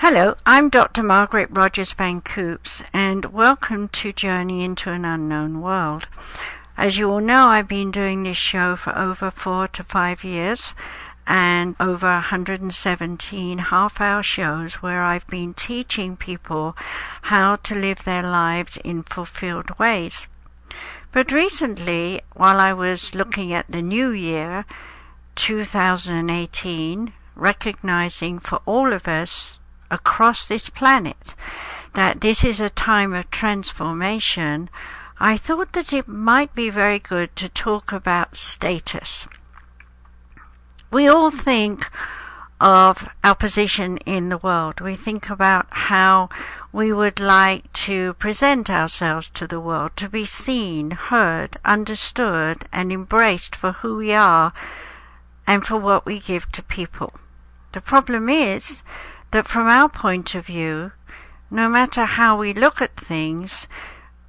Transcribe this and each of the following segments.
Hello, I'm Dr. Margaret Rogers Van Coops, and welcome to Journey into an Unknown World. As you all know, I've been doing this show for over four to five years and over 117 half hour shows where I've been teaching people how to live their lives in fulfilled ways. But recently, while I was looking at the new year, 2018, recognizing for all of us across this planet that this is a time of transformation, I thought that it might be very good to talk about status. We all think of our position in the world. We think about how we would like to present ourselves to the world, to be seen, heard, understood, and embraced for who we are and for what we give to people. The problem is that from our point of view, no matter how we look at things,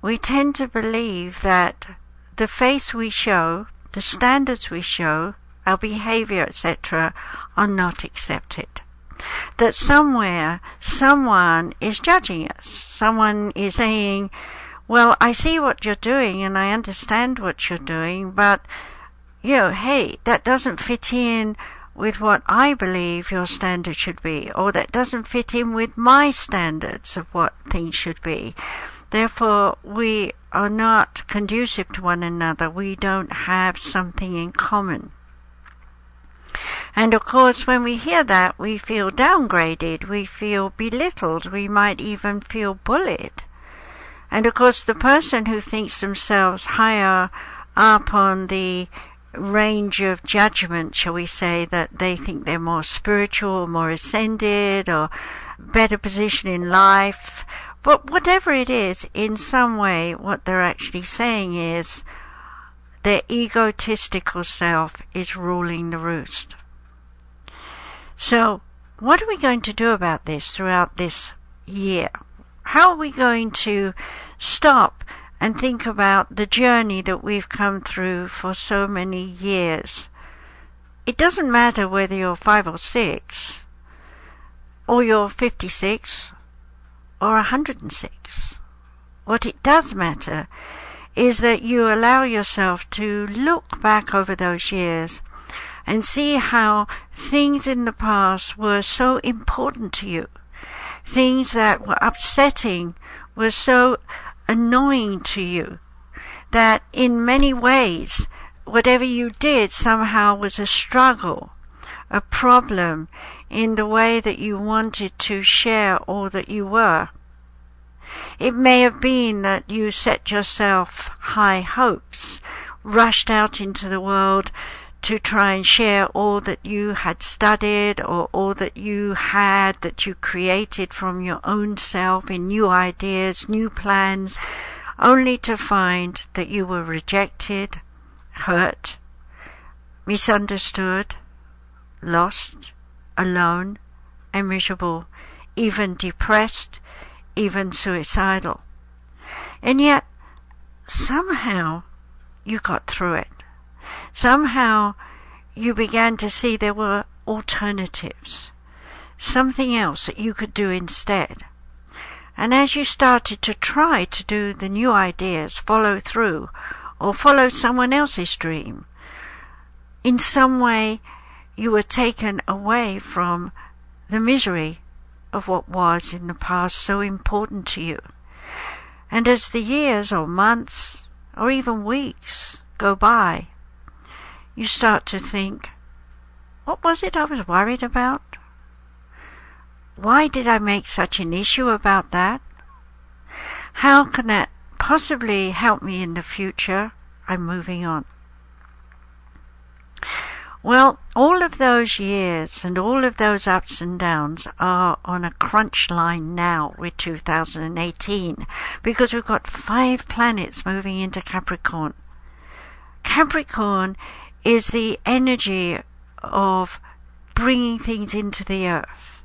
we tend to believe that the face we show, the standards we show, our behavior, etc., are not accepted. That somewhere someone is judging us. Someone is saying, Well, I see what you're doing and I understand what you're doing, but, you know, hey, that doesn't fit in with what I believe your standard should be, or that doesn't fit in with my standards of what things should be. Therefore, we are not conducive to one another. We don't have something in common. And of course, when we hear that, we feel downgraded, we feel belittled, we might even feel bullied. And of course, the person who thinks themselves higher up on the range of judgment, shall we say, that they think they're more spiritual, more ascended, or better position in life. But whatever it is, in some way, what they're actually saying is their egotistical self is ruling the roost. So, what are we going to do about this throughout this year? How are we going to stop and think about the journey that we've come through for so many years. It doesn't matter whether you're five or six, or you're 56, or 106. What it does matter is that you allow yourself to look back over those years and see how things in the past were so important to you. Things that were upsetting were so annoying to you. That in many ways, whatever you did somehow was a struggle, a problem in the way that you wanted to share all that you were. It may have been that you set yourself high hopes, rushed out into the world to try and share all that you had studied or all that you had that you created from your own self in new ideas, new plans, only to find that you were rejected, hurt, misunderstood, lost, alone, and miserable, even depressed, even suicidal. And yet, somehow, you got through it somehow you began to see there were alternatives, something else that you could do instead. And as you started to try to do the new ideas, follow through, or follow someone else's dream, in some way you were taken away from the misery of what was in the past so important to you. And as the years or months or even weeks go by, you start to think, what was it I was worried about? Why did I make such an issue about that? How can that possibly help me in the future? I'm moving on. Well, all of those years and all of those ups and downs are on a crunch line now with 2018 because we've got five planets moving into Capricorn. Capricorn is the energy of bringing things into the earth,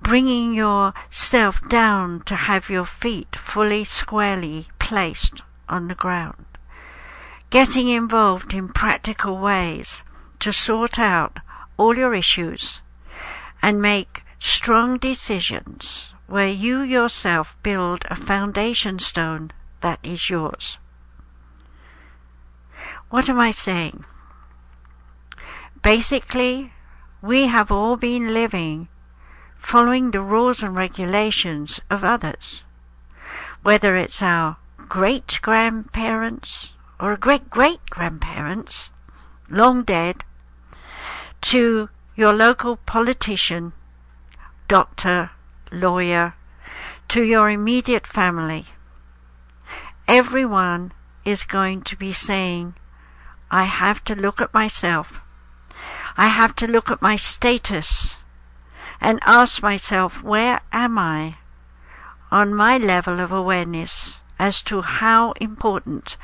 bringing yourself down to have your feet fully squarely placed on the ground, getting involved in practical ways to sort out all your issues and make strong decisions where you yourself build a foundation stone that is yours. What am I saying? Basically, we have all been living following the rules and regulations of others, whether it's our great grandparents or great great grandparents, long dead, to your local politician, doctor, lawyer, to your immediate family. Everyone is going to be saying, I have to look at myself. I have to look at my status and ask myself, where am I on my level of awareness as to how important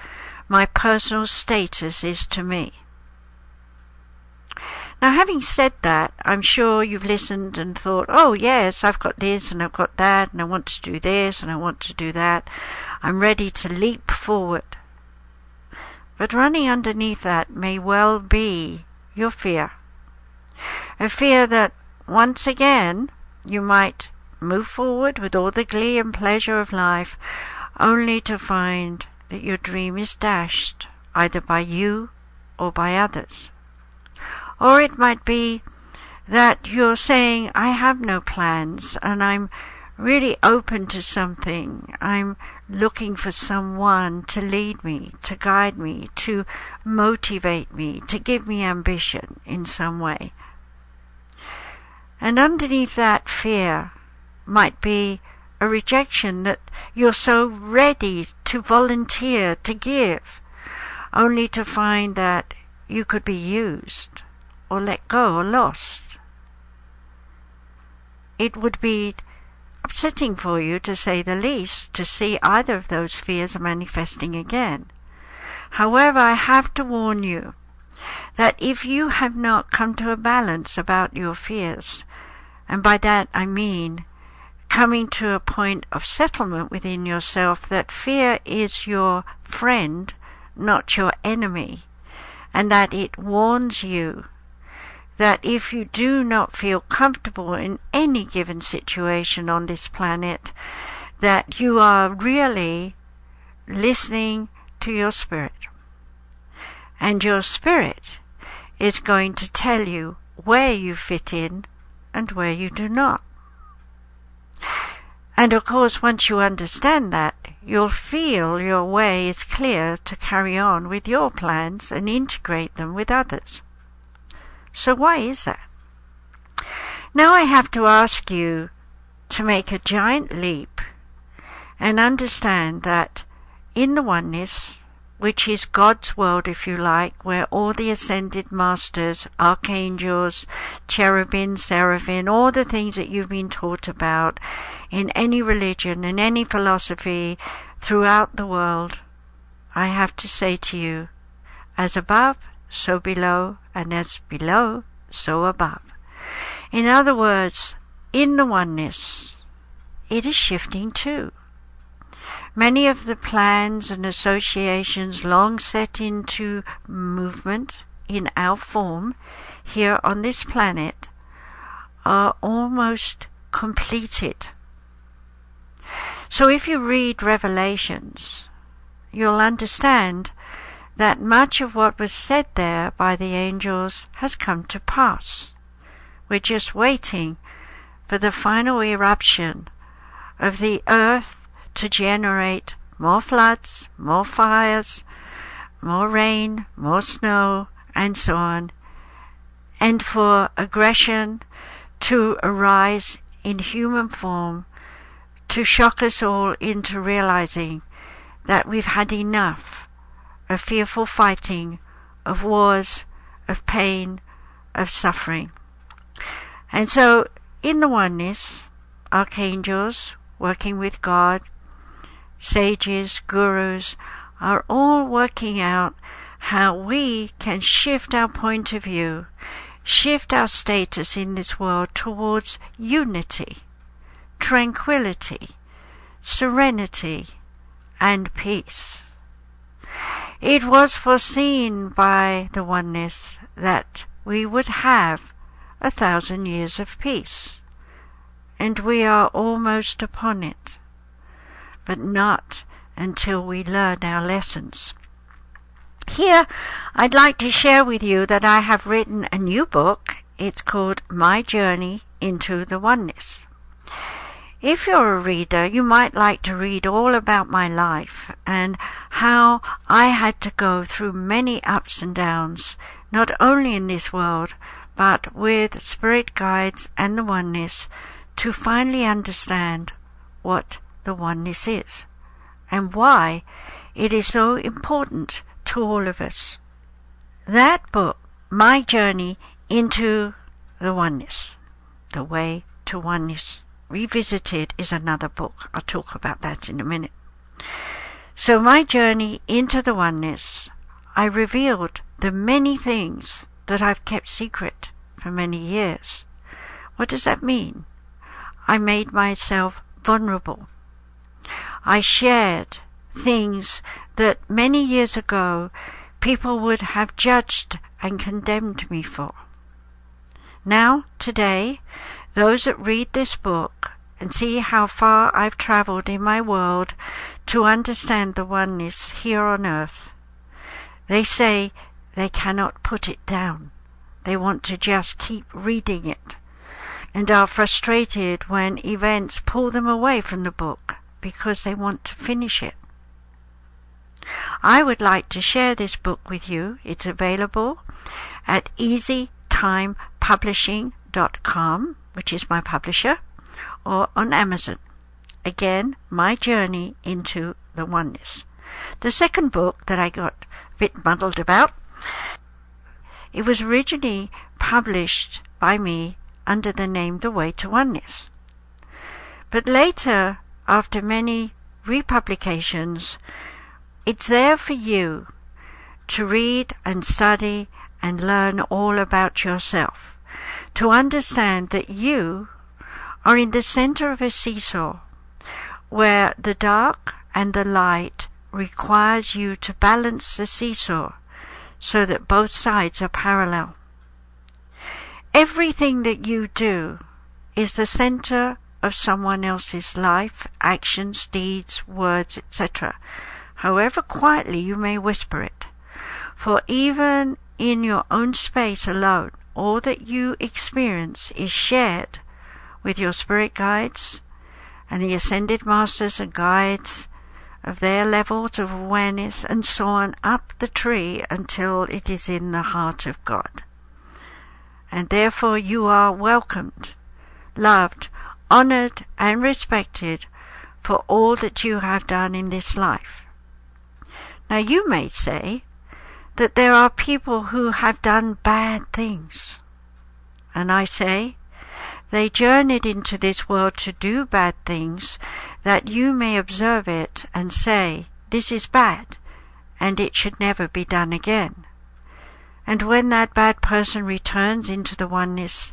my personal status is to me? Now, having said that, I'm sure you've listened and thought, oh, yes, I've got this and I've got that, and I want to do this and I want to do that. I'm ready to leap forward. But running underneath that may well be your fear. A fear that once again you might move forward with all the glee and pleasure of life, only to find that your dream is dashed either by you or by others. Or it might be that you're saying, I have no plans and I'm really open to something. I'm looking for someone to lead me, to guide me, to motivate me, to give me ambition in some way. And underneath that fear might be a rejection that you're so ready to volunteer, to give, only to find that you could be used or let go or lost. It would be upsetting for you, to say the least, to see either of those fears manifesting again. However, I have to warn you that if you have not come to a balance about your fears, and by that I mean coming to a point of settlement within yourself that fear is your friend, not your enemy, and that it warns you that if you do not feel comfortable in any given situation on this planet, that you are really listening to your spirit. And your spirit is going to tell you where you fit in and where you do not. And of course, once you understand that, you'll feel your way is clear to carry on with your plans and integrate them with others. So why is that? Now I have to ask you to make a giant leap and understand that in the oneness, which is God's world, if you like, where all the ascended masters, archangels, cherubim, seraphim, all the things that you've been taught about in any religion, in any philosophy throughout the world, I have to say to you, as above, so below, and as below, so above. In other words, in the oneness, it is shifting too. Many of the plans and associations long set into movement in our form here on this planet are almost completed. So if you read Revelations, you'll understand that much of what was said there by the angels has come to pass. We're just waiting for the final eruption of the earth to generate more floods, more fires, more rain, more snow, and so on, and for aggression to arise in human form to shock us all into realizing that we've had enough of fearful fighting, of wars, of pain, of suffering. And so, in the oneness, archangels working with God, sages, gurus, are all working out how we can shift our point of view, shift our status in this world towards unity, tranquility, serenity, and peace. It was foreseen by the oneness that we would have a thousand years of peace, and we are almost upon it, but not until we learn our lessons. Here, I'd like to share with you that I have written a new book. It's called My Journey into the Oneness. If you're a reader, you might like to read all about my life and how I had to go through many ups and downs, not only in this world, but with spirit guides and the oneness to finally understand what the oneness is and why it is so important to all of us. That book, My Journey into the Oneness, The Way to Oneness Revisited, is another book. I'll talk about that in a minute. So, my journey into the oneness, I revealed the many things that I've kept secret for many years. What does that mean? I made myself vulnerable. I shared things that many years ago people would have judged and condemned me for. Now, today, those that read this book and see how far I've traveled in my world to understand the oneness here on earth, they say they cannot put it down. They want to just keep reading it and are frustrated when events pull them away from the book because they want to finish it. I would like to share this book with you. It's available at easytimepublishing.com, which is my publisher, or on Amazon. Again, my journey into the oneness. The second book that I got a bit muddled about, it was originally published by me under the name The Way to Oneness. But later, after many republications, it's there for you to read and study and learn all about yourself, to understand that you are in the center of a seesaw where the dark and the light requires you to balance the seesaw so that both sides are parallel. Everything that you do is the center of someone else's life, actions, deeds, words, etc., however quietly you may whisper it. For even in your own space alone, all that you experience is shared with your spirit guides and the ascended masters and guides of their levels of awareness and so on up the tree until it is in the heart of God and therefore you are welcomed, loved, honored, and respected for all that you have done in this life. Now you may say that there are people who have done bad things. And I say, they journeyed into this world to do bad things that you may observe it and say, this is bad, and it should never be done again. And when that bad person returns into the oneness,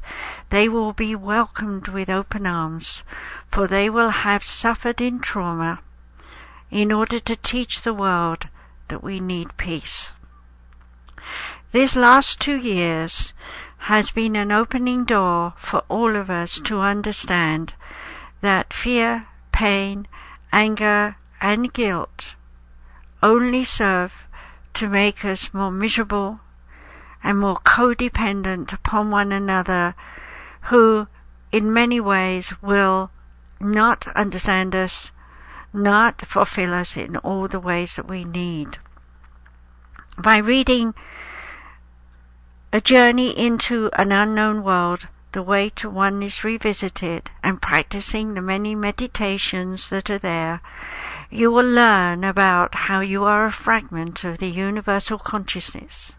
they will be welcomed with open arms, for they will have suffered in trauma in order to teach the world that we need peace. This last two years has been an opening door for all of us to understand that fear, pain, anger, and guilt only serve to make us more miserable and more codependent upon one another, who in many ways will not understand us, not fulfill us in all the ways that we need. By reading A Journey into an Unknown World, the way to oneness revisited, and practicing the many meditations that are there, you will learn about how you are a fragment of the universal consciousness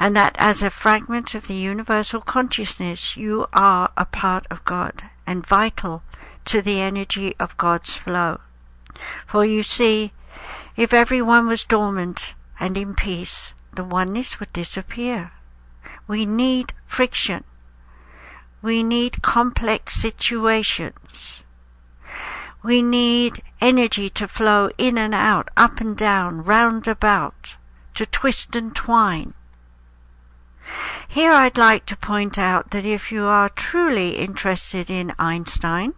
and that as a fragment of the universal consciousness, you are a part of God and vital to the energy of God's flow. For you see, if everyone was dormant and in peace, the oneness would disappear. We need friction. We need complex situations. We need energy to flow in and out, up and down, round about, to twist and twine. Here I'd like to point out that if you are truly interested in Einstein,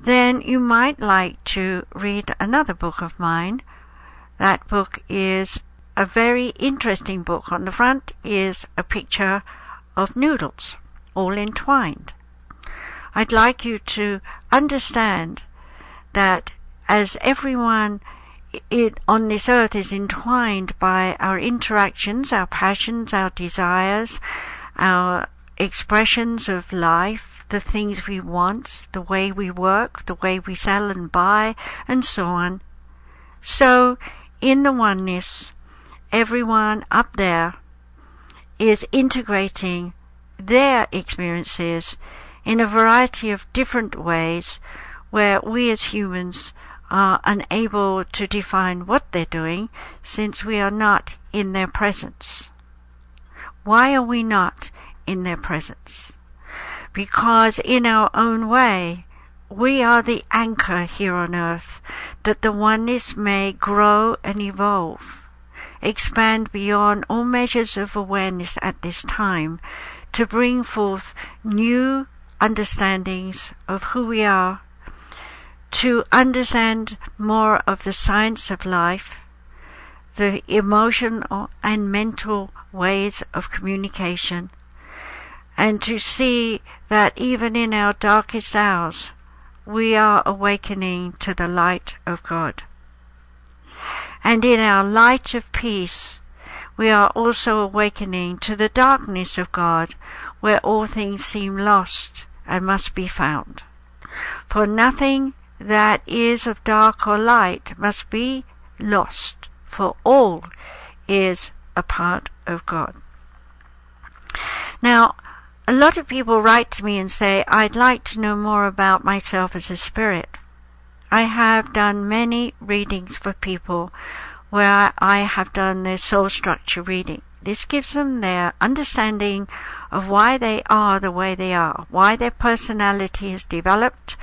then you might like to read another book of mine. That book is a very interesting book. On the front is a picture of noodles, all entwined. I'd like you to understand that as everyone it, on this earth is entwined by our interactions, our passions, our desires, our expressions of life, the things we want, the way we work, the way we sell and buy, and so on. So, in the oneness, everyone up there is integrating their experiences in a variety of different ways where we as humans are unable to define what they're doing since we are not in their presence. Why are we not in their presence? Because in our own way, we are the anchor here on earth that the oneness may grow and evolve, expand beyond all measures of awareness at this time to bring forth new understandings of who we are to understand more of the science of life, the emotional and mental ways of communication, and to see that even in our darkest hours, we are awakening to the light of God. And in our light of peace, we are also awakening to the darkness of God, where all things seem lost and must be found. For nothing that is of dark or light must be lost, for all is a part of God. Now, a lot of people write to me and say, I'd like to know more about myself as a spirit. I have done many readings for people where I have done their soul structure reading. This gives them their understanding of why they are the way they are, why their personality has developed,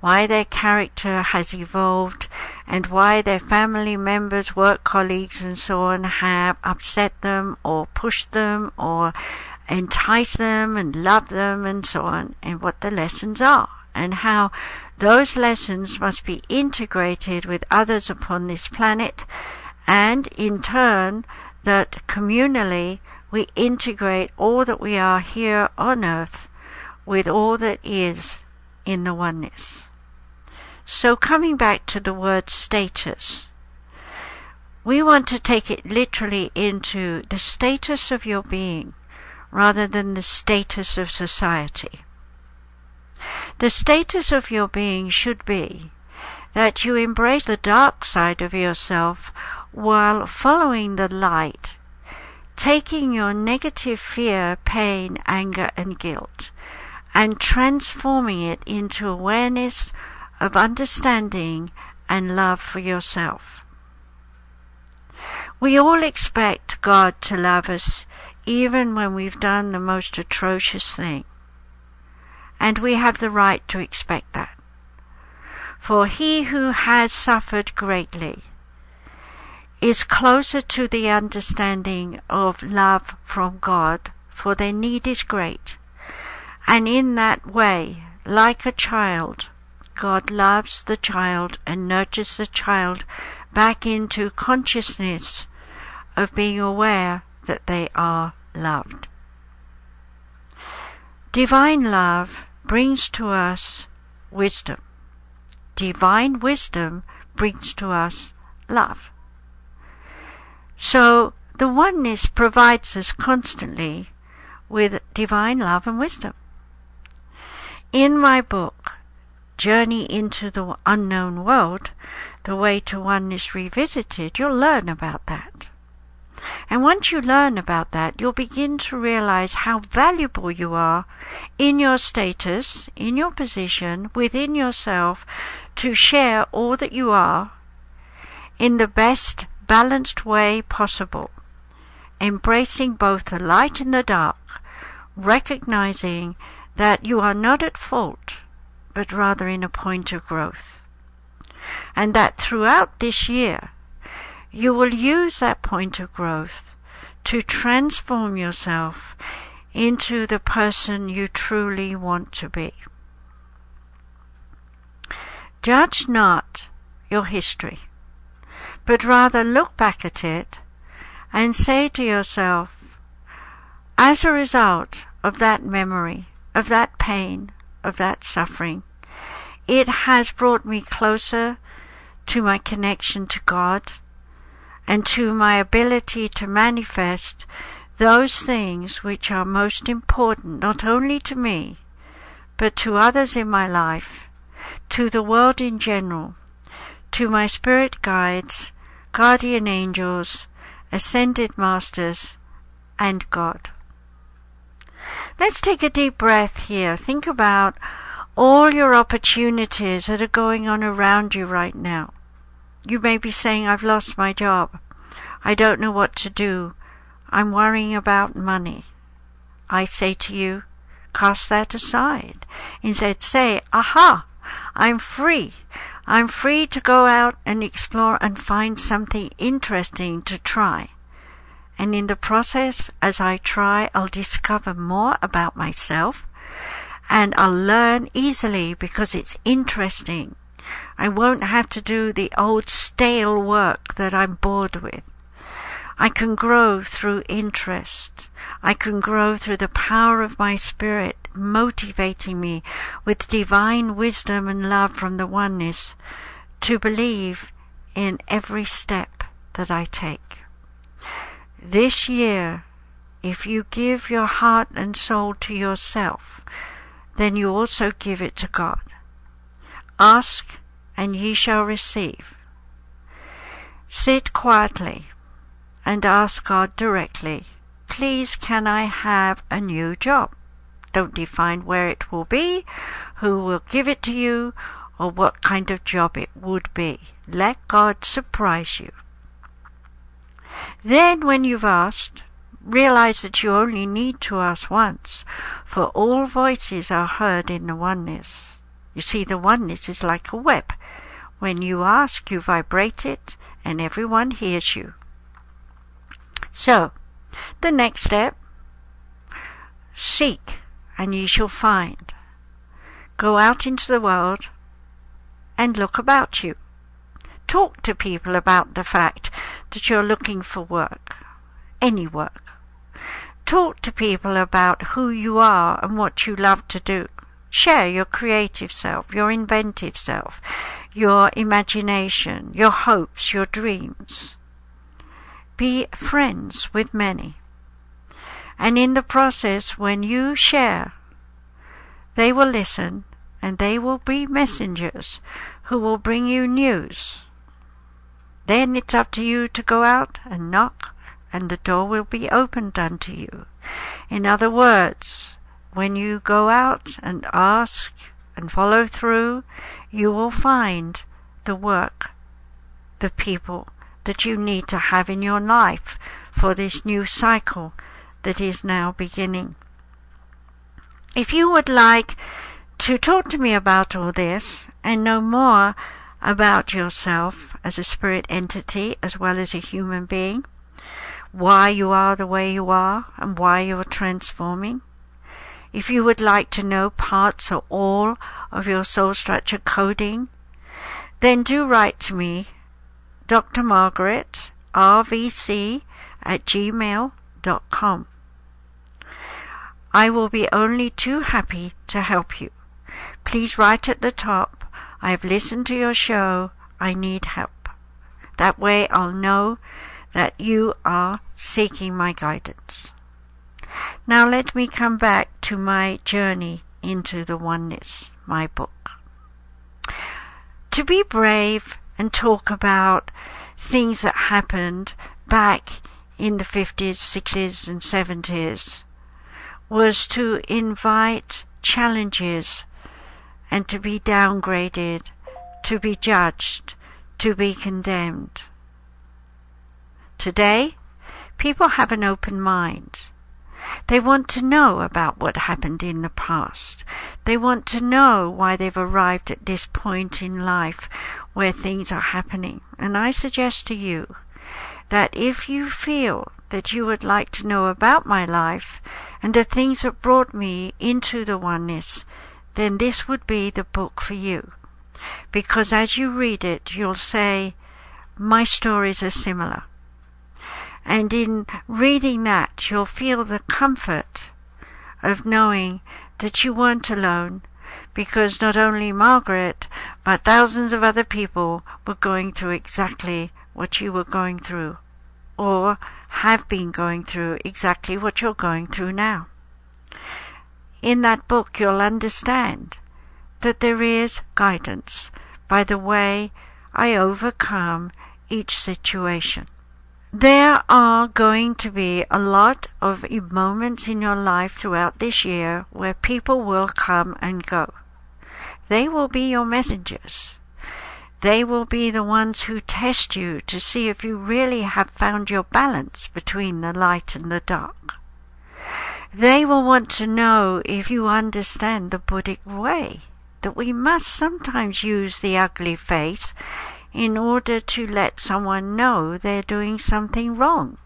why their character has evolved, and why their family members, work colleagues, and so on have upset them or pushed them or enticed them and loved them and so on, and what the lessons are, and how those lessons must be integrated with others upon this planet, and in turn, that communally we integrate all that we are here on earth with all that is in the oneness. So coming back to the word status, we want to take it literally into the status of your being rather than the status of society. The status of your being should be that you embrace the dark side of yourself while following the light, taking your negative fear, pain, anger, and guilt, and transforming it into awareness of understanding and love for yourself. We all expect God to love us even when we've done the most atrocious thing. And we have the right to expect that. For he who has suffered greatly is closer to the understanding of love from God, for their need is great. And in that way, like a child, God loves the child and nurtures the child back into consciousness of being aware that they are loved. Divine love brings to us wisdom. Divine wisdom brings to us love. So the oneness provides us constantly with divine love and wisdom. In my book, journey into the unknown world, the way to oneness revisited, you'll learn about that. And once you learn about that, you'll begin to realize how valuable you are in your status, in your position, within yourself, to share all that you are in the best balanced way possible, embracing both the light and the dark, recognizing that you are not at fault but rather in a point of growth. And that throughout this year, you will use that point of growth to transform yourself into the person you truly want to be. Judge not your history, but rather look back at it and say to yourself, as a result of that memory, of that pain, of that suffering, it has brought me closer to my connection to God and to my ability to manifest those things which are most important not only to me, but to others in my life, to the world in general, to my spirit guides, guardian angels, ascended masters, and God. Let's take a deep breath here. Think about all your opportunities that are going on around you right now. You may be saying, I've lost my job. I don't know what to do. I'm worrying about money. I say to you, cast that aside. Instead, say, aha, I'm free. I'm free to go out and explore and find something interesting to try. And in the process, as I try, I'll discover more about myself and I'll learn easily because it's interesting. I won't have to do the old stale work that I'm bored with. I can grow through interest. I can grow through the power of my spirit motivating me with divine wisdom and love from the oneness to believe in every step that I take. This year, if you give your heart and soul to yourself, then you also give it to God. Ask, and ye shall receive. Sit quietly and ask God directly, please can I have a new job? Don't define where it will be, who will give it to you, or what kind of job it would be. Let God surprise you. Then, when you've asked, realize that you only need to ask once, for all voices are heard in the oneness. You see, the oneness is like a web. When you ask, you vibrate it, and everyone hears you. So, the next step seek, and ye shall find. Go out into the world and look about you. Talk to people about the fact that you're looking for work, any work. Talk to people about who you are and what you love to do. Share your creative self, your inventive self, your imagination, your hopes, your dreams. Be friends with many. And in the process, when you share, they will listen and they will be messengers who will bring you news. Then it's up to you to go out and knock, and the door will be opened unto you. In other words, when you go out and ask and follow through, you will find the work, the people, that you need to have in your life for this new cycle that is now beginning. If you would like to talk to me about all this and know more about yourself as a spirit entity as well as a human being, why you are the way you are and why you are transforming. If you would like to know parts or all of your soul structure coding, then do write to me Dr. Margaret, RVC at gmail.com. I will be only too happy to help you. Please write at the top, I have listened to your show, I need help. That way I'll know that you are seeking my guidance. Now let me come back to my journey into the oneness, my book. To be brave and talk about things that happened back in the 50s, 60s, and 70s was to invite challenges and to be downgraded, to be judged, to be condemned. Today, people have an open mind. They want to know about what happened in the past. They want to know why they've arrived at this point in life where things are happening. And I suggest to you that if you feel that you would like to know about my life and the things that brought me into the oneness, then this would be the book for you. Because as you read it, you'll say, My stories are similar. And in reading that, you'll feel the comfort of knowing that you weren't alone because not only Margaret, but thousands of other people were going through exactly what you were going through, or have been going through exactly what you're going through now. In that book, you'll understand that there is guidance by the way I overcome each situation. There are going to be a lot of moments in your life throughout this year where people will come and go. They will be your messengers. They will be the ones who test you to see if you really have found your balance between the light and the dark. They will want to know if you understand the Buddhic way, that we must sometimes use the ugly face in order to let someone know they're doing something wrong.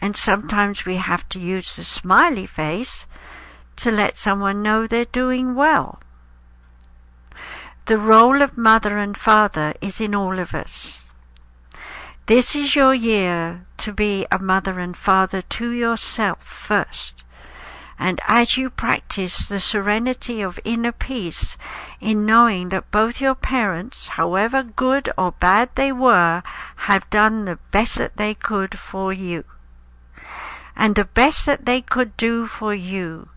And sometimes we have to use the smiley face to let someone know they're doing well. The role of mother and father is in all of us. This is your year to be a mother and father to yourself first and as you practice the serenity of inner peace in knowing that both your parents, however good or bad they were, have done the best that they could for you. And the best that they could do for you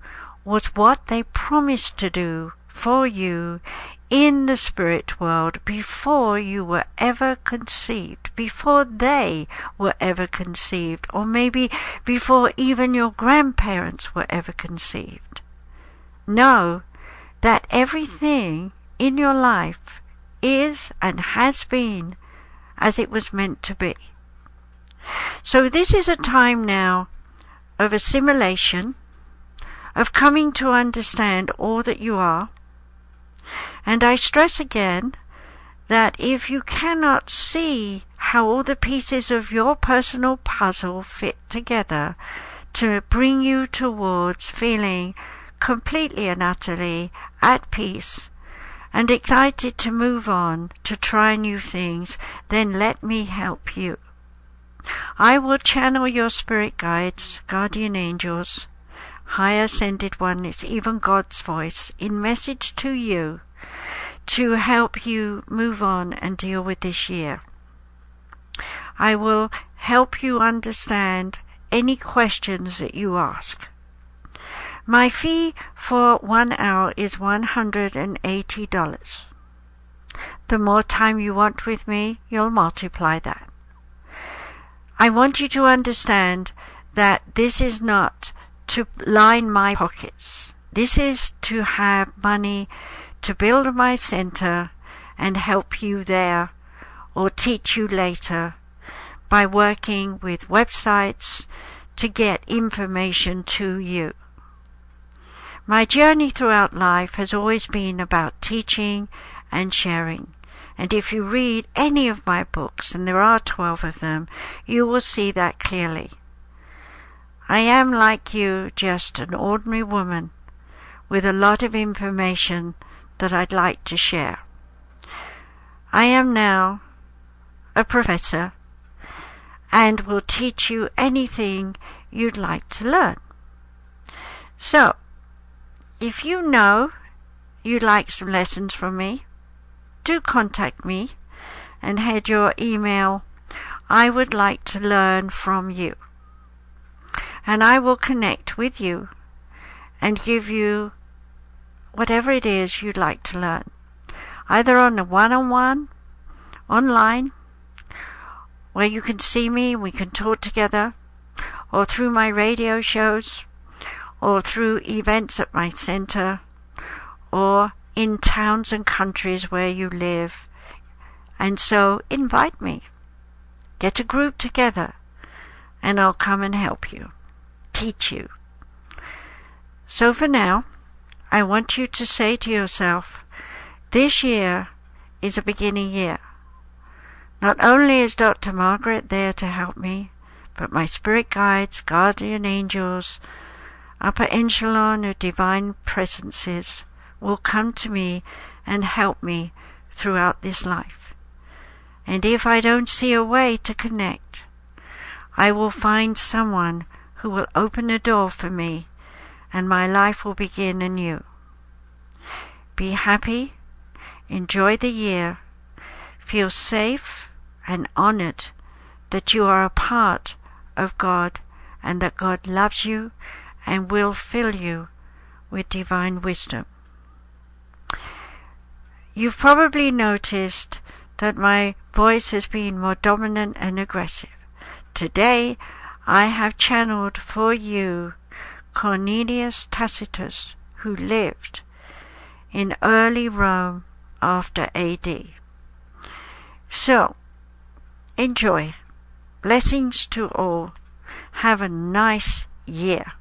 was what they promised to do for you in the spirit world before you were ever conceived, before they were ever conceived, or maybe before even your grandparents were ever conceived. Know that everything in your life is and has been as it was meant to be. So this is a time now of assimilation, of coming to understand all that you are, and I stress again that if you cannot see how all the pieces of your personal puzzle fit together to bring you towards feeling completely and utterly at peace and excited to move on to try new things, then let me help you. I will channel your spirit guides, guardian angels, high ascended oneness, even God's voice, in message to you to help you move on and deal with this year. I will help you understand any questions that you ask. My fee for one hour is $180. The more time you want with me, you'll multiply that. I want you to understand that this is not to line my pockets. This is to have money to build my center and help you there or teach you later by working with websites to get information to you. My journey throughout life has always been about teaching and sharing. And if you read any of my books, and there are 12 of them, you will see that clearly. I am like you, just an ordinary woman with a lot of information that I'd like to share. I am now a professor and will teach you anything you'd like to learn. So, if you know you'd like some lessons from me, do contact me and head your email. I would like to learn from you and I will connect with you and give you whatever it is you'd like to learn, either on the one on one, online, where you can see me, we can talk together, or through my radio shows, or through events at my center, or in towns and countries where you live. And so invite me. Get a group together, and I'll come and help you teach you. So for now, I want you to say to yourself, this year is a beginning year. Not only is Dr. Margaret there to help me, but my spirit guides, guardian angels, upper echelon of divine presences will come to me and help me throughout this life. And if I don't see a way to connect, I will find someone who will open a door for me and my life will begin anew. Be happy, enjoy the year, feel safe and honored that you are a part of God and that God loves you and will fill you with divine wisdom. You've probably noticed that my voice has been more dominant and aggressive. Today, I have channeled for you Cornelius Tacitus, who lived in early Rome after AD. So, enjoy. Blessings to all. Have a nice year.